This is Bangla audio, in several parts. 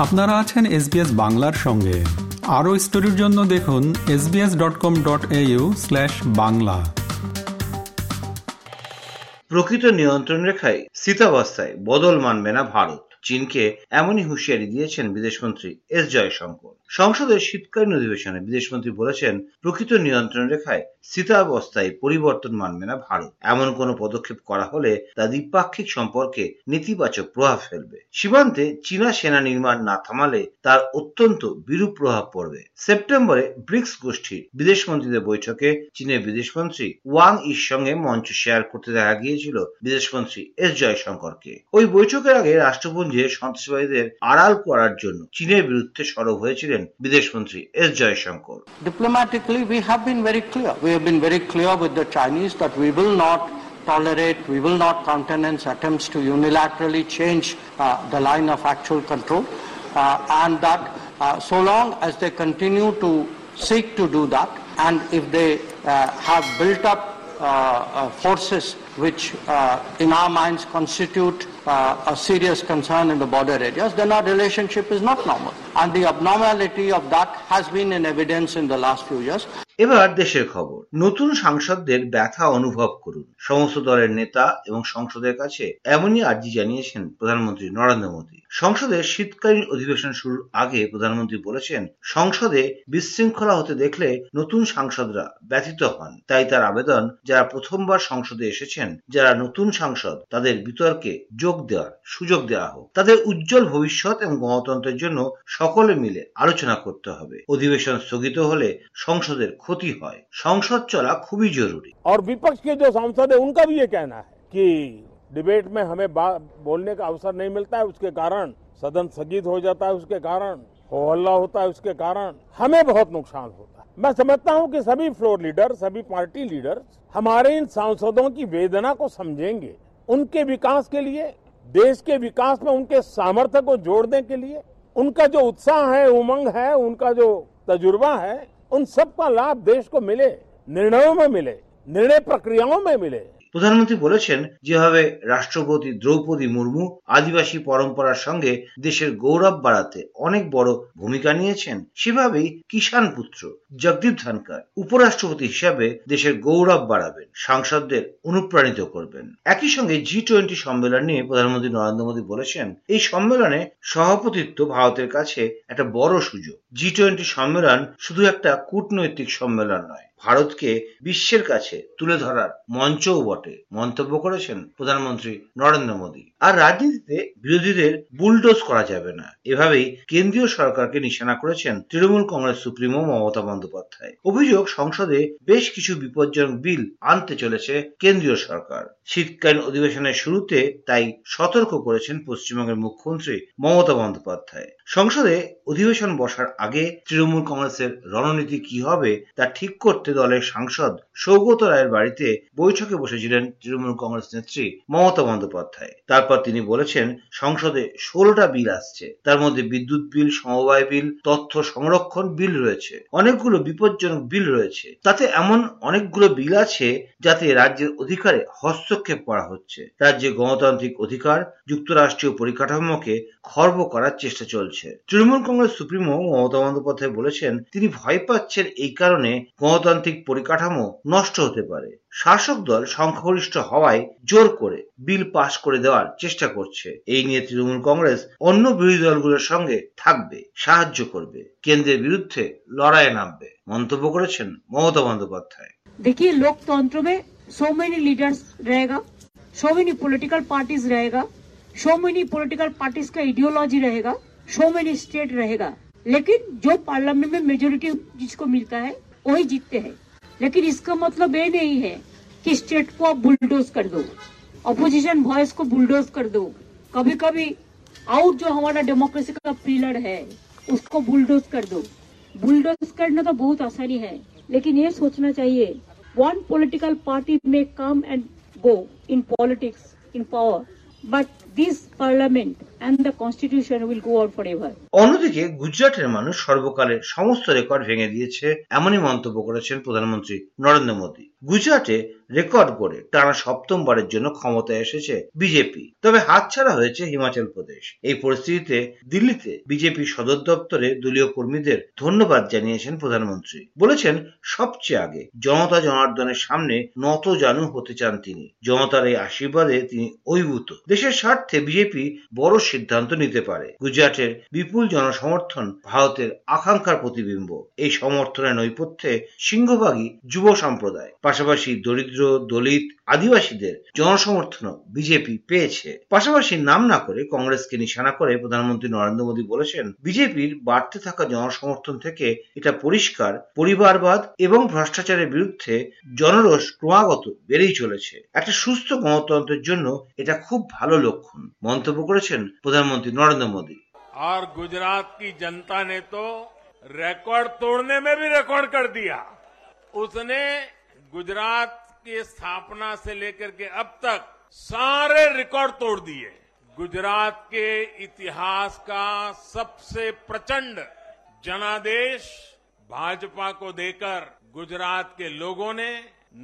আপনারা আছেন এসবিএস বাংলার সঙ্গে। আরও স্টোরির জন্য দেখুন SBS dot com dot Bangla. প্রকৃত নিয়ন্ত্রণ রেখায় স্থিতাবস্থায় বদল মানবে না ভারত। চীনকে এমনই হুঁশিয়ারি দিয়েছেন বিদেশমন্ত্রী এস জয়শঙ্কর। সংসদের শীতকালীন অধিবেশনে বিদেশমন্ত্রী বলেছেন, প্রকৃত নিয়ন্ত্রণ রেখায় স্থিতাবস্থায় পরিবর্তন মানবে না ভারত। এমন কোনো পদক্ষেপ করা হলে তা দ্বিপাক্ষিক সম্পর্কে নেতিবাচক প্রভাব ফেলবে। সীমান্তে চীনা সেনা নির্মাণ না থামালে তার অত্যন্ত বিরূপ প্রভাব পড়বে। সেপ্টেম্বরে ব্রিক্স গোষ্ঠীর বিদেশমন্ত্রীদের বৈঠকে চীনের বিদেশমন্ত্রী ওয়াং ইর সঙ্গে মঞ্চ শেয়ার করতে দেখা গিয়েছিল বিদেশমন্ত্রী এস জয়শঙ্করকে। ওই বৈঠকের আগে রাষ্ট্রপুঞ্জে সন্ত্রাসবাদীদের আড়াল করার জন্য চীনের বিরুদ্ধে সরব হয়েছিলেন বিদেশমন্ত্রী S Jaishankar Diplomatically, we have been very clear. We have been very clear with the Chinese that we will not tolerate, we will not countenance attempts to unilaterally change uh, the line of actual control, uh, and that uh, so long as they continue to seek to do that, and if they uh, have built up uh, uh, forces which uh, in our minds constitute uh, a serious concern in the border areas, then our relationship is not normal. And the abnormality of that has been in evidence in the last few years. এবার দেশের খবর নতুন সাংসদদের ব্যথা অনুভব করুন সমস্ত দলের নেতা এবং সংসদের কাছে এমনই আর্জি জানিয়েছেন প্রধানমন্ত্রী নরেন্দ্র মোদী সংসদের শীতকালীন অধিবেশন শুরুর আগে প্রধানমন্ত্রী বলেছেন সংসদে বিশৃঙ্খলা হতে দেখলে নতুন সাংসদরা ব্যথিত হন তাই তার আবেদন যারা প্রথমবার সংসদে এসেছেন যারা নতুন সাংসদ তাদের বিতর্কে যোগ দেওয়ার সুযোগ দেওয়া হোক তাদের উজ্জ্বল ভবিষ্যৎ এবং গণতন্ত্রের জন্য সকলে মিলে আলোচনা করতে হবে অধিবেশন স্থগিত হলে সংসদের ক্ষতি হয় সংসদ চলা খুবই জরুরি और विपक्ष के जो सांसद है उनका भी ये कहना है कि डिबेट में हमें बा- बोलने का अवसर नहीं मिलता है उसके कारण सदन स्थगित हो जाता है उसके कारण हो हल्ला होता है उसके कारण हमें बहुत नुकसान होता है मैं समझता हूं कि सभी फ्लोर लीडर सभी पार्टी लीडर हमारे इन सांसदों की वेदना को समझेंगे उनके विकास के लिए देश के विकास में उनके सामर्थ्य को जोड़ने के लिए उनका जो उत्साह है, उमंग है, उनका जो तजुर्बा है, उन सबका लाभ देश को मिले, निर्णयों में मिले, निर्णय प्रक्रियाओं में मिले। প্রধানমন্ত্রী বলেছেন, যেভাবে রাষ্ট্রপতি দ্রৌপদী মুর্মু আদিবাসী পরম্পরার সঙ্গে দেশের গৌরব বাড়াতে অনেক বড় ভূমিকা নিয়েছেন, সেভাবেই কিষাণ পুত্র জগদীপ ধনকর উপরাষ্ট্রপতি হিসাবে দেশের গৌরব বাড়াবেন, সাংসদদের অনুপ্রাণিত করবেন। একই সঙ্গে জি টোয়েন্টি সম্মেলন নিয়ে প্রধানমন্ত্রী নরেন্দ্র মোদী বলেছেন, এই সম্মেলনে সভাপতিত্ব ভারতের কাছে একটা বড় সুযোগ। জি টোয়েন্টি সম্মেলন শুধু একটা কূটনৈতিক সম্মেলন নয় ভারতকে বিশ্বের কাছে তুলে ধরার মঞ্চও বটে। মন্তব্য করেছেন প্রধানমন্ত্রী নরেন্দ্র মোদী। আর রাজনীতিতে বিরোধীদের বুলডোজ করা যাবে না। এভাবেই কেন্দ্রীয় সরকারকে নিশানা করেছেন তৃণমূল কংগ্রেস সুপ্রিমো মমতা বন্দ্যোপাধ্যায়। অভিযোগ, সংসদে বেশ কিছু বিপজ্জনক বিল আনতে চলেছে কেন্দ্রীয় সরকার। শীতকালীন অধিবেশনের শুরুতে তাই সতর্ক করেছেন পশ্চিমবঙ্গের মুখ্যমন্ত্রী মমতা বন্দ্যোপাধ্যায়। সংসদে অধিবেশন বসার আগে তৃণমূল কংগ্রেসের রণনীতি কি হবে তা ঠিক করতে দলের সাংসদ সৌগত রায়ের বাড়িতে বৈঠকে বসেছিলেন তৃণমূল কংগ্রেস নেত্রী মমতা বন্দ্যোপাধ্যায়। তারপর তিনি বলেছেন, সংসদে ষোলোটা বিল আসছে। তার মধ্যে বিদ্যুৎ বিল, সমবায় বিল, তথ্য সংরক্ষণ বিল রয়েছে। অনেকগুলো বিপজ্জনক বিল রয়েছে। তাতে এমন অনেকগুলো বিল আছে যাতে রাজ্যের অধিকারে হস্তক্ষেপ করা হচ্ছে। রাজ্যে গণতান্ত্রিক অধিকার, যুক্তরাষ্ট্রীয় পরিকাঠামোকে খর্ব করার চেষ্টা চলছে তৃণমূল কংগ্রেস সুপ্রিমো মমতা বন্দ্যোপাধ্যায় বলেছেন তিনি ভয় পাচ্ছেন এই কারণে গণতান্ত্রিক পরিকাঠামো নষ্ট হতে পারে শাসক দল সংখ্যাগরিষ্ঠ হওয়ায় জোর করে বিল পাশ করে দেওয়ার চেষ্টা করছে এই নিয়ে তৃণমূল কংগ্রেস অন্য বিরোধী দলগুলোর সঙ্গে থাকবে সাহায্য করবে কেন্দ্রের বিরুদ্ধে লড়াইয়ে নামবে মন্তব্য করেছেন মমতা বন্দ্যোপাধ্যায় देखिए लोकतंत्र में सो मेनी लीडर्स रहेगा सो मेनी पॉलिटिकल पार्टीज रहेगा so many political parties का आइडियोलॉजी रहेगा सो मेनी स्टेट रहेगा लेकिन जो पार्लियामेंट में मेजोरिटी जिसको मिलता है वही जीतते हैं। लेकिन इसका मतलब ये नहीं है कि स्टेट को आप बुलडोज कर दो अपोजिशन वॉइस को बुलडोज कर दो। कभी कभी आउट जो हमारा डेमोक्रेसी का पिलर है उसको बुलडोज कर दो। बुलडोज करना तो बहुत आसानी है लेकिन ये सोचना चाहिए वन पॉलिटिकल पार्टी में come and go in politics in power power, but this parliament and the constitution will go on forever. অন্যদিকে গুজরাটের মানুষ সর্বকালের সমস্ত রেকর্ড ভেঙে দিয়েছে, এমনই মন্তব্য করেছেন প্রধানমন্ত্রী নরেন্দ্র মোদী। গুজরাটে রেকর্ড করে টানা সপ্তমবারের জন্য ক্ষমতায় এসেছে বিজেপি। তবে হাতছাড়া হয়েছে হিমাচল প্রদেশ। এই পরিস্থিতিতে দিল্লিতে বিজেপি সদর দপ্তরে দলীয় কর্মীদের ধন্যবাদ জানিয়েছেন প্রধানমন্ত্রী। বলেছেন, সবচেয়ে আগে জনতা জনার্দনের সামনে নত জানু হতে চান তিনি। জনতার এই আশীর্বাদে তিনি অভিভূত দেশের স্বার্থে বিজেপি বড় সিদ্ধান্ত নিতে পারে। গুজরাটের বিপুল জনসমর্থন ভারতের আকাঙ্ক্ষার প্রতিবিম্ব। এই সমর্থনের নৈপথ্যে সিংহভাগী যুব সম্প্রদায়। পাশাপাশি দরিদ্র, দলিত, আদিবাসীদের জনসমর্থন বিজেপি পেয়েছে। পাশাপাশি নাম না করে কংগ্রেসকে নিশানা করে প্রধানমন্ত্রী নরেন্দ্র মোদী বলেছেন বিজেপির বাড়তে থাকা জনসমর্থন থেকে এটা পরিষ্কার, পরিবারবাদ এবং ভ্রষ্টাচারের বিরুদ্ধে জনরোষ ক্রমাগত বেড়েই চলেছে। একটা সুস্থ গণতন্ত্রের জন্য এটা খুব ভালো লক্ষণ মন্তব্য করেছেন প্রধানমন্ত্রী নরেন্দ্র মোদী और गुजरात की जनता ने तो रिकॉर्ड तोड़ने में भी रिकॉर्ड कर दिया उसने गुजरात की स्थापना से लेकर के अब तक सारे रिकॉर्ड तोड़ दिए गुजरात के इतिहास का सबसे प्रचंड जनादेश भाजपा को देकर गुजरात के लोगों ने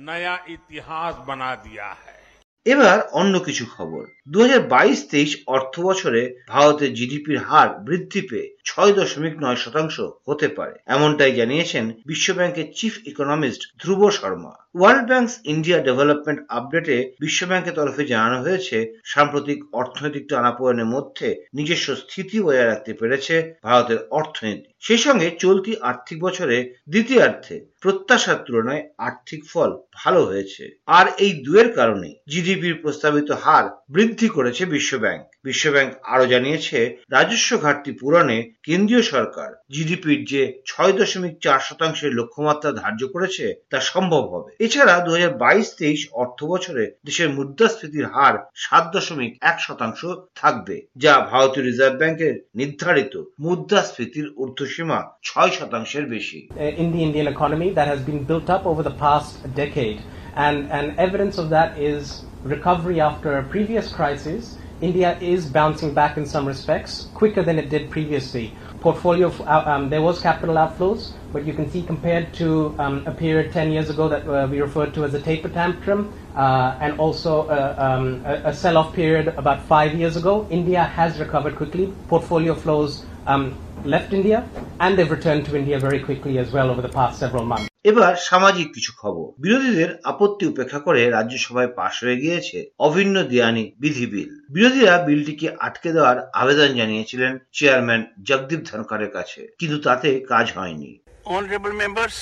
नया इतिहास बना दिया है এবার অন্য কিছু খবর। দু হাজার বাইশ তেইশ অর্থ বছরে ভারতের জিডিপির হার বৃদ্ধি পেয়ে ছয় দশমিক নয় শতাংশ হতে পারে। এমনটাই জানিয়েছেন বিশ্বব্যাংকের chief economist Dhruv Sharma. World bank India development আপডেটে বিশ্বব্যাংকের তরফে জানানো হয়েছে, সাম্প্রতিক অর্থনৈতিক টানাপোড়েনের মধ্যে নিজস্ব স্থিতি বজায় রাখতে পেরেছে ভারতের অর্থনীতি। সেই সঙ্গে চলতি আর্থিক বছরে দ্বিতীয়ার্ধে প্রত্যাশার তুলনায় আর্থিক ফল ভালো হয়েছে। আর এই দুয়ের কারণে জিডিপির প্রস্তাবিত হার বৃদ্ধি করেছে বিশ্বব্যাংক। বিশ্বব্যাংক আরও জানিয়েছে রাজস্ব ঘাটতি পূরণে কেন্দ্রীয় সরকার জিডিপির যে ছয় দশমিক চার শতাংশের লক্ষ্যমাত্রা ধার্য করেছে তা সম্ভব হবে এছাড়া দু হাজার বাইশ তেইশ অর্থ বছরে দেশের মুদ্রাস্ফীতির হার সাত দশমিক এক শতাংশ থাকবে যা ভারতীয় রিজার্ভ ব্যাংকের নির্ধারিত মুদ্রাস্ফীতির ঊর্ধ্বসীমা ছয় শতাংশের বেশি in the Indian economy that has been built up over the past decade. And, and evidence of that is recovery after a previous crisis. India is bouncing back in some respects quicker than it did previously. Portfolio, uh, um, there was capital outflows, but you can see compared to um, a period 10 years ago that uh, we referred to as a taper tantrum, uh, and also uh, um, a, a sell-off period about five years ago, India has recovered quickly. Portfolio flows um, left India, and they've returned to India very quickly as well over the past several months. এবার সামাজিক কিছু খবর। বিরোধীদের আপত্তি উপেক্ষা করে রাজ্যসভায় পাশ হয়ে গিয়েছে অভিন্ন দেয়ানি বিধি বিল। বিরোধীরা বিলটিকে আটকে দেওয়ার আবেদন জানিয়েছিলেন চেয়ারম্যান জগদীপ ধনকারের কাছে। কিন্তু তাতে কাজ হয়নি। Honourable members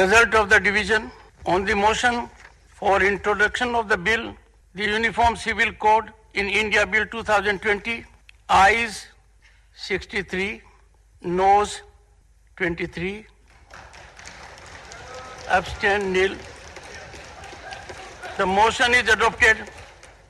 result of the division on the motion for introduction of the bill the uniform civil code in India bill two thousand twenty ayes sixty three noes twenty three abstain nil. The motion is adopted.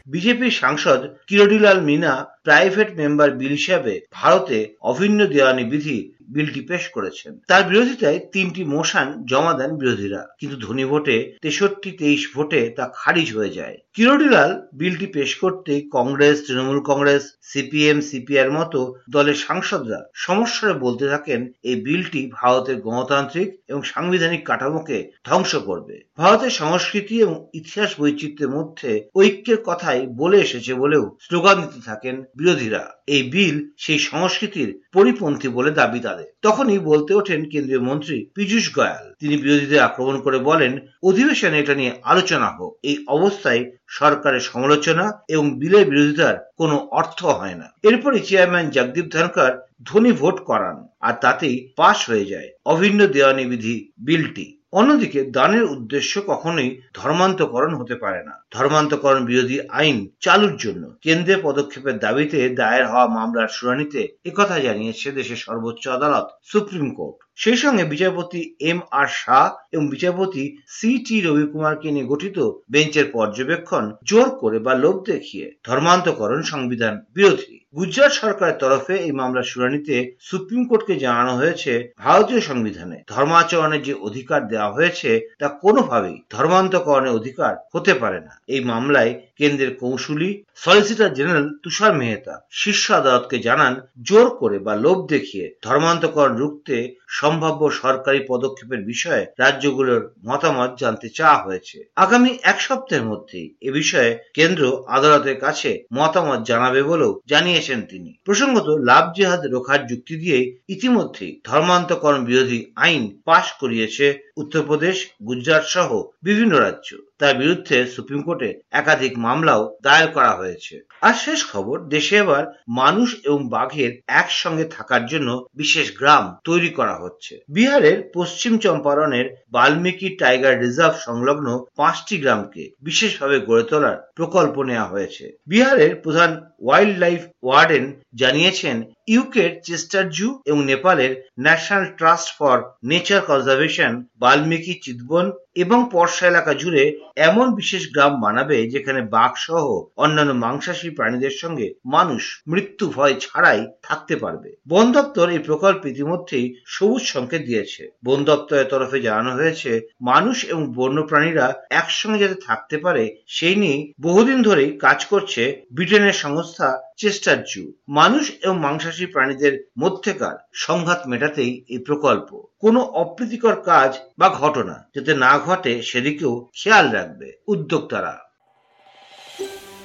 বিজেপির সাংসদ Kirodilal Meena private member bill হিসাবে ভারতে অভিন্ন দেওয়ানি বিধি বিলটি পেশ করেছেন। তার বিরোধিতায় তিনটি মোশন জমা দেন বিরোধীরা। কিন্তু ধনী ভোটে, তেষট্টি, তেইশ ভোটে তা খারিজ হয়ে যায়। কিরোডিলাল বিলটি পেশ করতে কংগ্রেস, তৃণমূল কংগ্রেস, সিপিএম সিপিআর মতো দলের সাংসদরা সমস্যারে বলতে থাকেন এই বিলটি ভারতের গণতান্ত্রিক এবং সাংবিধানিক কাঠামোকে ধ্বংস করবে। ভারতের সংস্কৃতি এবং ইতিহাস বৈচিত্র্যের মধ্যে ঐক্যের কথাই বলে এসেছে বলেও স্লোগান দিতে থাকেন বিরোধীরা। এই বিল সেই সংস্কৃতির পরিপন্থী বলে দাবি তাদের। তখনই বলতে ওঠেন কেন্দ্রীয় মন্ত্রী পীযূষ গোয়াল। তিনি বিরোধীদের আক্রমণ করে বলেন, অধিবেশনে এটা নিয়ে আলোচনা হোক। এই অবস্থায় সরকারের সমালোচনা এবং বিলের বিরোধিতার কোনো অর্থ হয় না। এরপরই চেয়ারম্যান জগদীপ ধনকর ধ্বনি ভোট করান আর তাতেই পাশ হয়ে যায় অভিন্ন দেওয়ানি বিধি বিলটি। অন্যদিকে দানের উদ্দেশ্য কখনোই ধর্মান্তকরণ হতে পারে না। ধর্মান্তকরণ বিরোধী আইন চালুর জন্য। কেন্দ্রের পদক্ষেপের দাবিতে দায়ের হওয়া মামলার শুনানিতে একথা জানিয়েছে দেশের সর্বোচ্চ আদালত, সুপ্রিম কোর্ট। সেই সঙ্গে বিচারপতি এম আর শাহ এবং বিচারপতি সি টি রবিকুমারকে নিয়ে গঠিত বেঞ্চের পর্যবেক্ষণ জোর করে বা লোভ দেখিয়ে ধর্মান্তকরণ সংবিধান বিরোধী। গুজরাট সরকারের তরফে এই মামলার শুনানিতে সুপ্রিম কোর্টকে জানানো হয়েছে, ভারতীয় সংবিধানে ধর্মাচরণের যে অধিকার দেওয়া হয়েছে তা কোনোভাবেই ধর্মান্তকরণের অধিকার হতে পারে না। এই মামলায় কেন্দ্রের কৌশলী সলিসিটর জেনারেল তুষার মেহতা শীর্ষ আদালতকে জানান, জোর করে বা লোভ দেখিয়ে ধর্মান্তকরণ রুখতে সম্ভাব্য সরকারি পদক্ষেপের বিষয়ে রাজ্যগুলোর মতামত জানতে চাওয়া হয়েছে। আগামী এক সপ্তাহের মধ্যেই এ বিষয়ে কেন্দ্র আদালতের কাছে মতামত জানাবে বলেও জানিয়েছেন তিনি। প্রসঙ্গত, লাভ জেহাদ রোখার যুক্তি দিয়ে ইতিমধ্যেই ধর্মান্তকরণ বিরোধী আইন পাশ করিয়েছে উত্তরপ্রদেশ গুজরাট সহ বিভিন্ন রাজ্য। তার বিরুদ্ধে সুপ্রিম কোর্টে একাধিক মামলাও দায়ের করা হয়েছে। আর শেষ খবর, দেশে এবার মানুষ এবং বাঘের একসঙ্গে থাকার জন্য বিশেষ গ্রাম তৈরি করা হচ্ছে। বিহারের পশ্চিম চম্পারণের বাল্মীকি টাইগার রিজার্ভ সংলগ্ন পাঁচটি গ্রামকে বিশেষভাবে গড়ে তোলার প্রকল্প নেওয়া হয়েছে। বিহারের প্রধান ওয়াইল্ড লাইফ ওয়ার্ডেন জানিয়েছেন ইউকের চেস্টার জু এবং নেপালের national trust for nature conservation Valmiki Chitwan এবং পর্ষা এলাকা জুড়ে এমন বিশেষ গ্রাম বানাবে যেখানে বাঘ সহ অন্যান্য মাংসাশী প্রাণীদের সঙ্গে মানুষ মৃত্যু ভয় ছাড়াই থাকতে পারবে। বন দপ্তর এই প্রকল্প ইতিমধ্যেই সবুজ সংকেত দিয়েছে। বন দপ্তরের তরফে জানানো হয়েছে, মানুষ এবং বন্য প্রাণীরা একসঙ্গে যাতে থাকতে পারে, সেই নিয়ে বহুদিন ধরেই কাজ করছে ব্রিটেনের সংস্থা চেস্টার জু। মানুষ এবং মাংসাশী প্রাণীদের মধ্যেকার সংঘাত মেটাতেই এই প্রকল্প। কোনো অপ্রীতিকর কাজ বা ঘটনা যাতে না ঘটে সেদিকেও খেয়াল রাখবে উদ্যোক্তারা।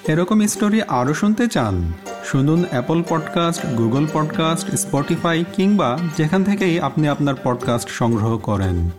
এরকম স্টোরি আরও শুনতে চান? শুনুন Apple podcast Google podcast Spotify কিংবা যেখান থেকেই আপনি আপনার পডকাস্ট সংগ্রহ করেন।